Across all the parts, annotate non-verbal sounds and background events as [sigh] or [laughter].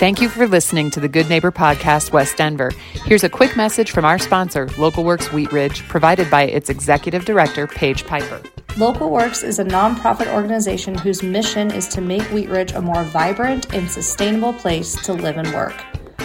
Thank you for listening to the Good Neighbor Podcast, West Denver. Here's a quick message from our sponsor, Local Works Wheat Ridge, provided by its executive director, Paige Piper. Local Works is a nonprofit organization whose mission is to make Wheat Ridge a more vibrant and sustainable place to live and work.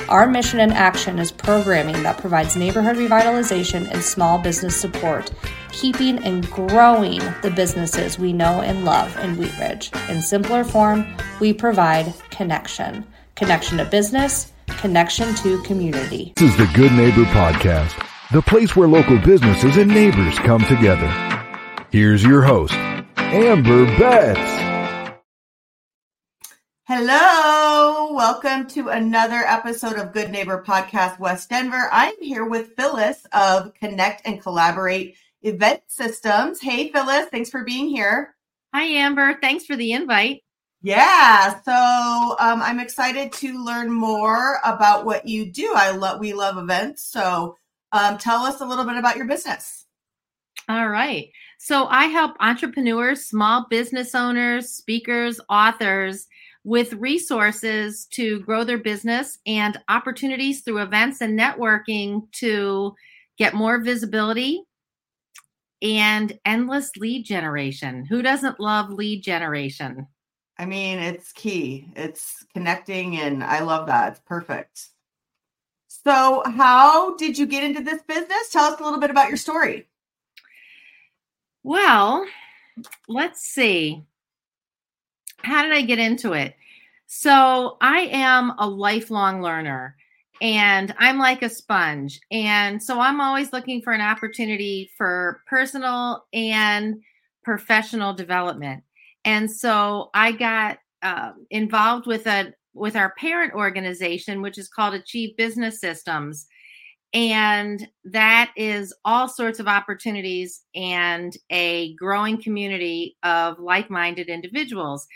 Our mission and action is programming that provides neighborhood revitalization and small business support, keeping and growing the businesses we know and love in Wheat Ridge. In simpler form, we provide connection connection to business, connection to community. This is the Good Neighbor Podcast, the place where local businesses and neighbors come together. Here's your host, Amber Betts. Hello, welcome to another episode of Good Neighbor Podcast West Denver. I'm here with Phyllis of Connect and Collaborate Event Systems. Hey, Phyllis, thanks for being here. Hi, Amber. Thanks for the invite. Yeah, so um, I'm excited to learn more about what you do. I love we love events, so um, tell us a little bit about your business. All right. So I help entrepreneurs, small business owners, speakers, authors with resources to grow their business and opportunities through events and networking to get more visibility and endless lead generation. Who doesn't love lead generation? I mean, it's key. It's connecting, and I love that. It's perfect. So, how did you get into this business? Tell us a little bit about your story. Well, let's see. How did I get into it? So, I am a lifelong learner and I'm like a sponge. And so, I'm always looking for an opportunity for personal and professional development. And so I got uh, involved with a with our parent organization, which is called Achieve Business Systems. And that is all sorts of opportunities and a growing community of like minded individuals.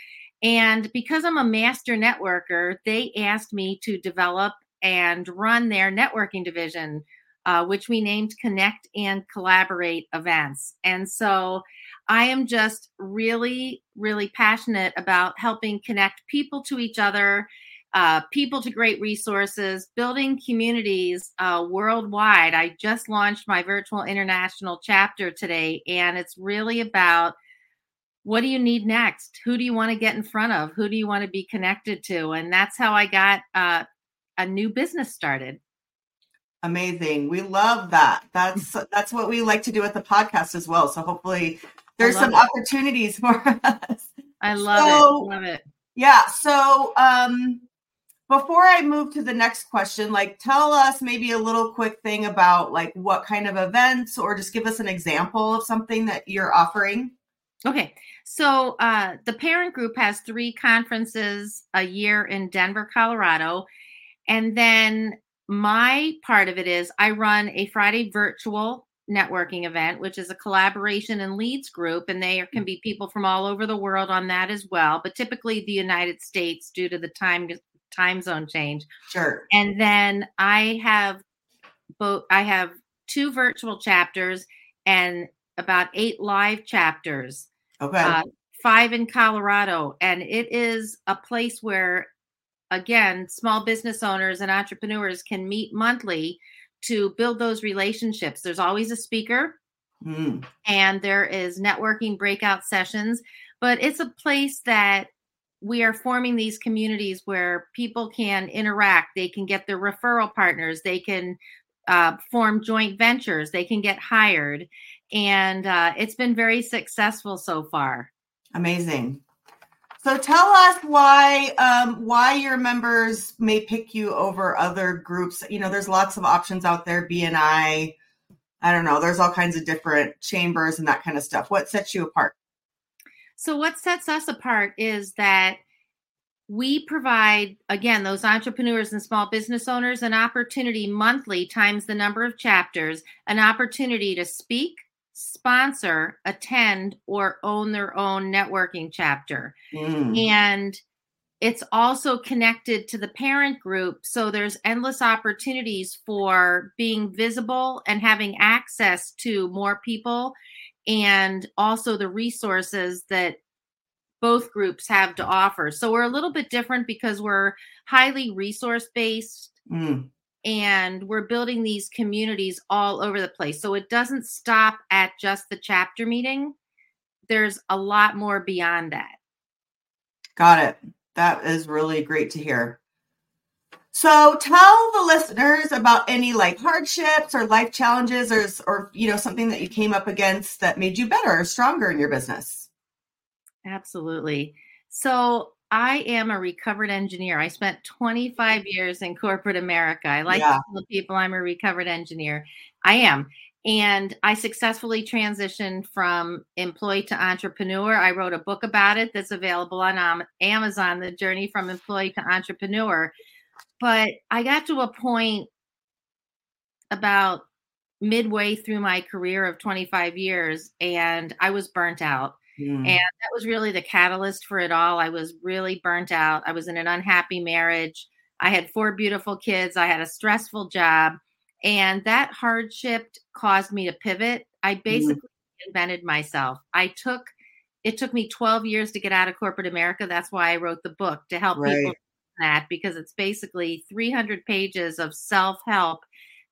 And because I'm a master networker, they asked me to develop and run their networking division, uh, which we named Connect and Collaborate Events. And so I am just really, really passionate about helping connect people to each other, uh, people to great resources, building communities uh, worldwide. I just launched my virtual international chapter today, and it's really about what do you need next? Who do you want to get in front of? Who do you want to be connected to? And that's how I got uh, a new business started. Amazing. We love that. That's that's what we like to do at the podcast as well. So hopefully there's some it. opportunities for [laughs] us. I love so, it. Love it. Yeah. So um before I move to the next question, like tell us maybe a little quick thing about like what kind of events or just give us an example of something that you're offering. Okay. So uh the parent group has three conferences a year in Denver, Colorado. And then my part of it is I run a Friday virtual networking event, which is a collaboration and leads group, and they can be people from all over the world on that as well, but typically the United States due to the time time zone change. Sure. And then I have both I have two virtual chapters and about eight live chapters. Okay. Uh, five in Colorado, and it is a place where again, small business owners and entrepreneurs can meet monthly to build those relationships. There's always a speaker, mm. and there is networking breakout sessions, but it's a place that we are forming these communities where people can interact. They can get their referral partners. They can uh, form joint ventures. They can get hired, and uh, it's been very successful so far. Amazing. So tell us why um, why your members may pick you over other groups. You know, there's lots of options out there. BNI, I don't know. There's all kinds of different chambers and that kind of stuff. What sets you apart? So what sets us apart is that we provide again those entrepreneurs and small business owners an opportunity monthly times the number of chapters, an opportunity to speak, sponsor, attend, or own their own networking chapter. Mm. And it's also connected to the parent group. So there's endless opportunities for being visible and having access to more people and also the resources that both groups have to offer. So we're a little bit different because we're highly resource based Mm. And we're building these communities all over the place. So it doesn't stop at just the chapter meeting. There's a lot more beyond that. Got it. That is really great to hear. So tell the listeners about any like hardships or life challenges or or you know something that you came up against that made you better or stronger in your business. Absolutely. So I am a recovered engineer. I spent 25 mm. years in corporate America. I like Yeah. to tell people I'm a recovered engineer. I am. And I successfully transitioned from employee to entrepreneur. I wrote a book about it that's available on Amazon, The Journey from Employee to Entrepreneur. But I got to a point about midway through my career of 25 years and I was burnt out. Mm. And that was really the catalyst for it all. I was really burnt out. I was in an unhappy marriage. I had four beautiful kids. I had a stressful job. And that hardship caused me to pivot. I basically invented myself. I took, it took me 12 years to get out of corporate America. That's why I wrote the book to help people that because it's basically 300 pages of self help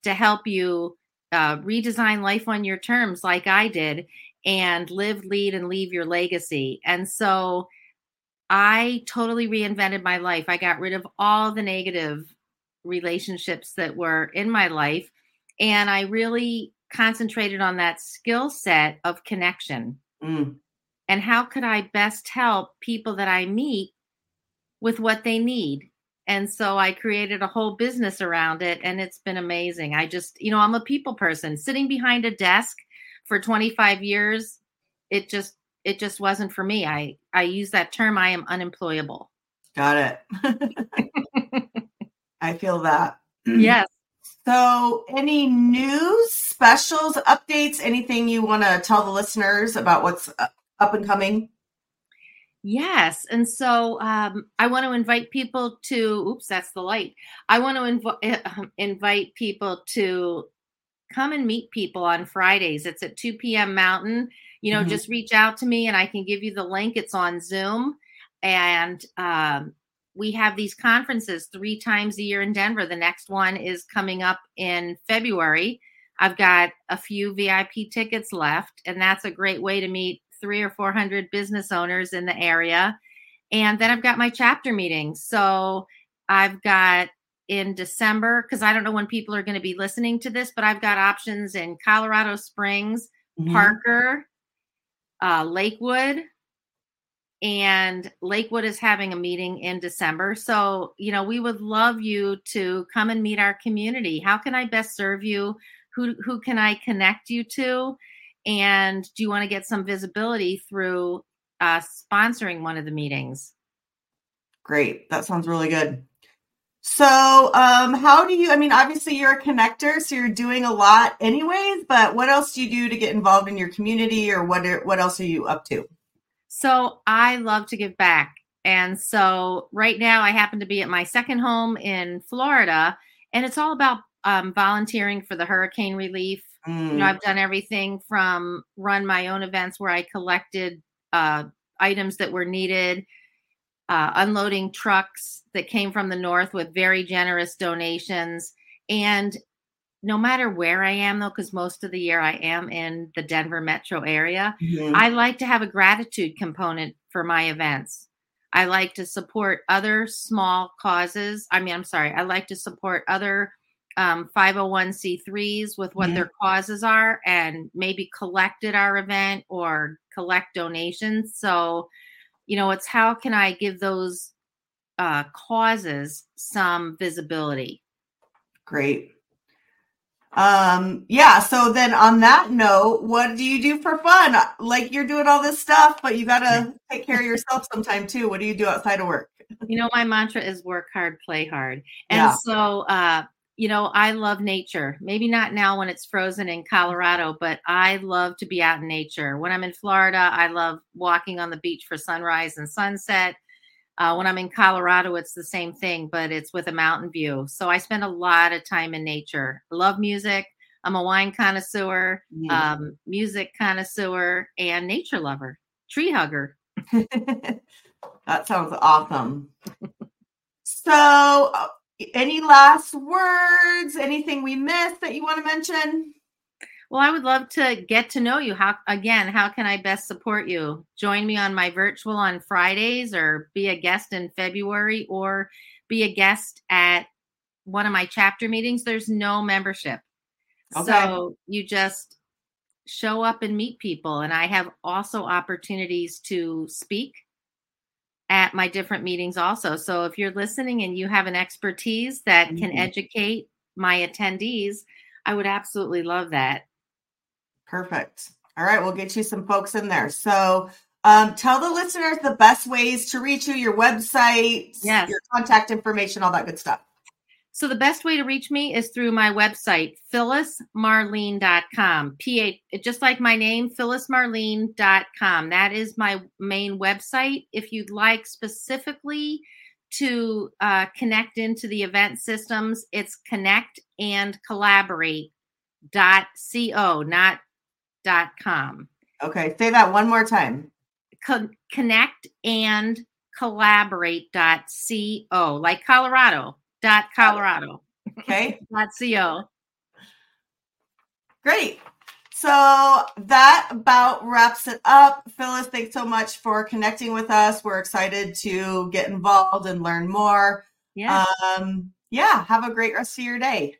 to help you uh, redesign life on your terms, like I did, and live, lead, and leave your legacy. And so I totally reinvented my life. I got rid of all the negative relationships that were in my life. And I really concentrated on that skill set of connection Mm. and how could I best help people that I meet with what they need. And so I created a whole business around it and it's been amazing. I just, you know, I'm a people person. Sitting behind a desk for 25 years, it just it just wasn't for me. I I use that term I am unemployable. Got it. [laughs] I feel that. yes. So, any news, specials, updates, anything you want to tell the listeners about what's uh, up and coming? Yes. And so um, I want to invite people to, oops, that's the light. I want to inv- invite people to come and meet people on Fridays. It's at 2 p.m. Mountain. You know, Mhm. just reach out to me and I can give you the link. It's on Zoom. And um, we have these conferences three times a year in Denver. The next one is coming up in February. I've got a few VIP tickets left, and that's a great way to meet three or 400 business owners in the area. And then I've got my chapter meetings. So I've got in December, because I don't know when people are going to be listening to this, but I've got options in Colorado Springs, Mhm. Parker, uh, Lakewood, and Lakewood is having a meeting in December. So, you know, we would love you to come and meet our community. How can I best serve you? Who who can I connect you to? And do you want to get some visibility through uh, sponsoring one of the meetings? Great. That sounds really good. So, um, how do you? I mean, obviously, you're a connector, so you're doing a lot, anyways. But what else do you do to get involved in your community, or what? Are, what else are you up to? So I love to give back. And so right now I happen to be at my second home in Florida, and it's all about um, volunteering for the hurricane relief. You Mm, know, I've done everything from run my own events where I collected uh, items that were needed, uh, unloading trucks that came from the north with very generous donations. And no matter where I am, though, because most of the year I am in the Denver metro area, mhm. I like to have a gratitude component for my events. I like to support other small causes. I mean, I'm sorry, I like to support other um, 501c3s with what Mhm. their causes are and maybe collect at our event or collect donations. So, you know, it's how can I give those uh, causes some visibility? Great. Um, yeah. So then, on that note, what do you do for fun? Like you're doing all this stuff, but you gotta take care of yourself sometime too. What do you do outside of work? you know my mantra is work hard play hard and Yeah. so uh you know i love nature. Maybe not now when it's frozen in colorado but i love to be out in nature. When i'm in florida i love walking on the beach for sunrise and sunset. Uh, when i'm in colorado it's the same thing but it's with a mountain view. So i spend a lot of time in nature. Love music. I'm a wine connoisseur Mm. um, music connoisseur and nature lover tree hugger. [laughs] That sounds awesome. so, uh, any last words? Anything we missed that you want to mention? Well, I would love to get to know you. How again, how can I best support you? Join me on my virtual on Fridays or be a guest in February or be a guest at one of my chapter meetings. There's no membership. Okay. So you just show up and meet people and I have also opportunities to speak at my different meetings also. So if you're listening and you have an expertise that mm-hmm. can educate my attendees, I would absolutely love that. Perfect. All right, we'll get you some folks in there. So um, tell the listeners the best ways to reach you, your website, yes. your contact information, all that good stuff. So the best way to reach me is through my website, phyllismarlene.com. P just like my name, phyllismarlene.com. That is my main website. If you'd like specifically to uh, connect into the event systems, it's connect and collaborate dot co, not dot com. Okay, say that one more time. Co- connect and collaborate dot co, like Colorado dot Colorado. Okay. [laughs] dot co. Great. So that about wraps it up. Phyllis, thanks so much for connecting with us. We're excited to get involved and learn more. Yeah. Um, yeah. Have a great rest of your day.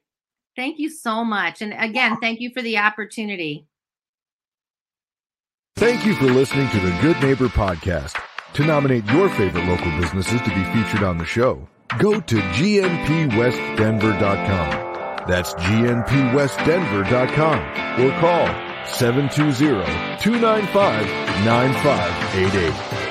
Thank you so much. And again, thank you for the opportunity. Thank you for listening to the Good Neighbor Podcast. To nominate your favorite local businesses to be featured on the show, go to gnpwestdenver.com. That's gnpwestdenver.com or call 720-295-9588.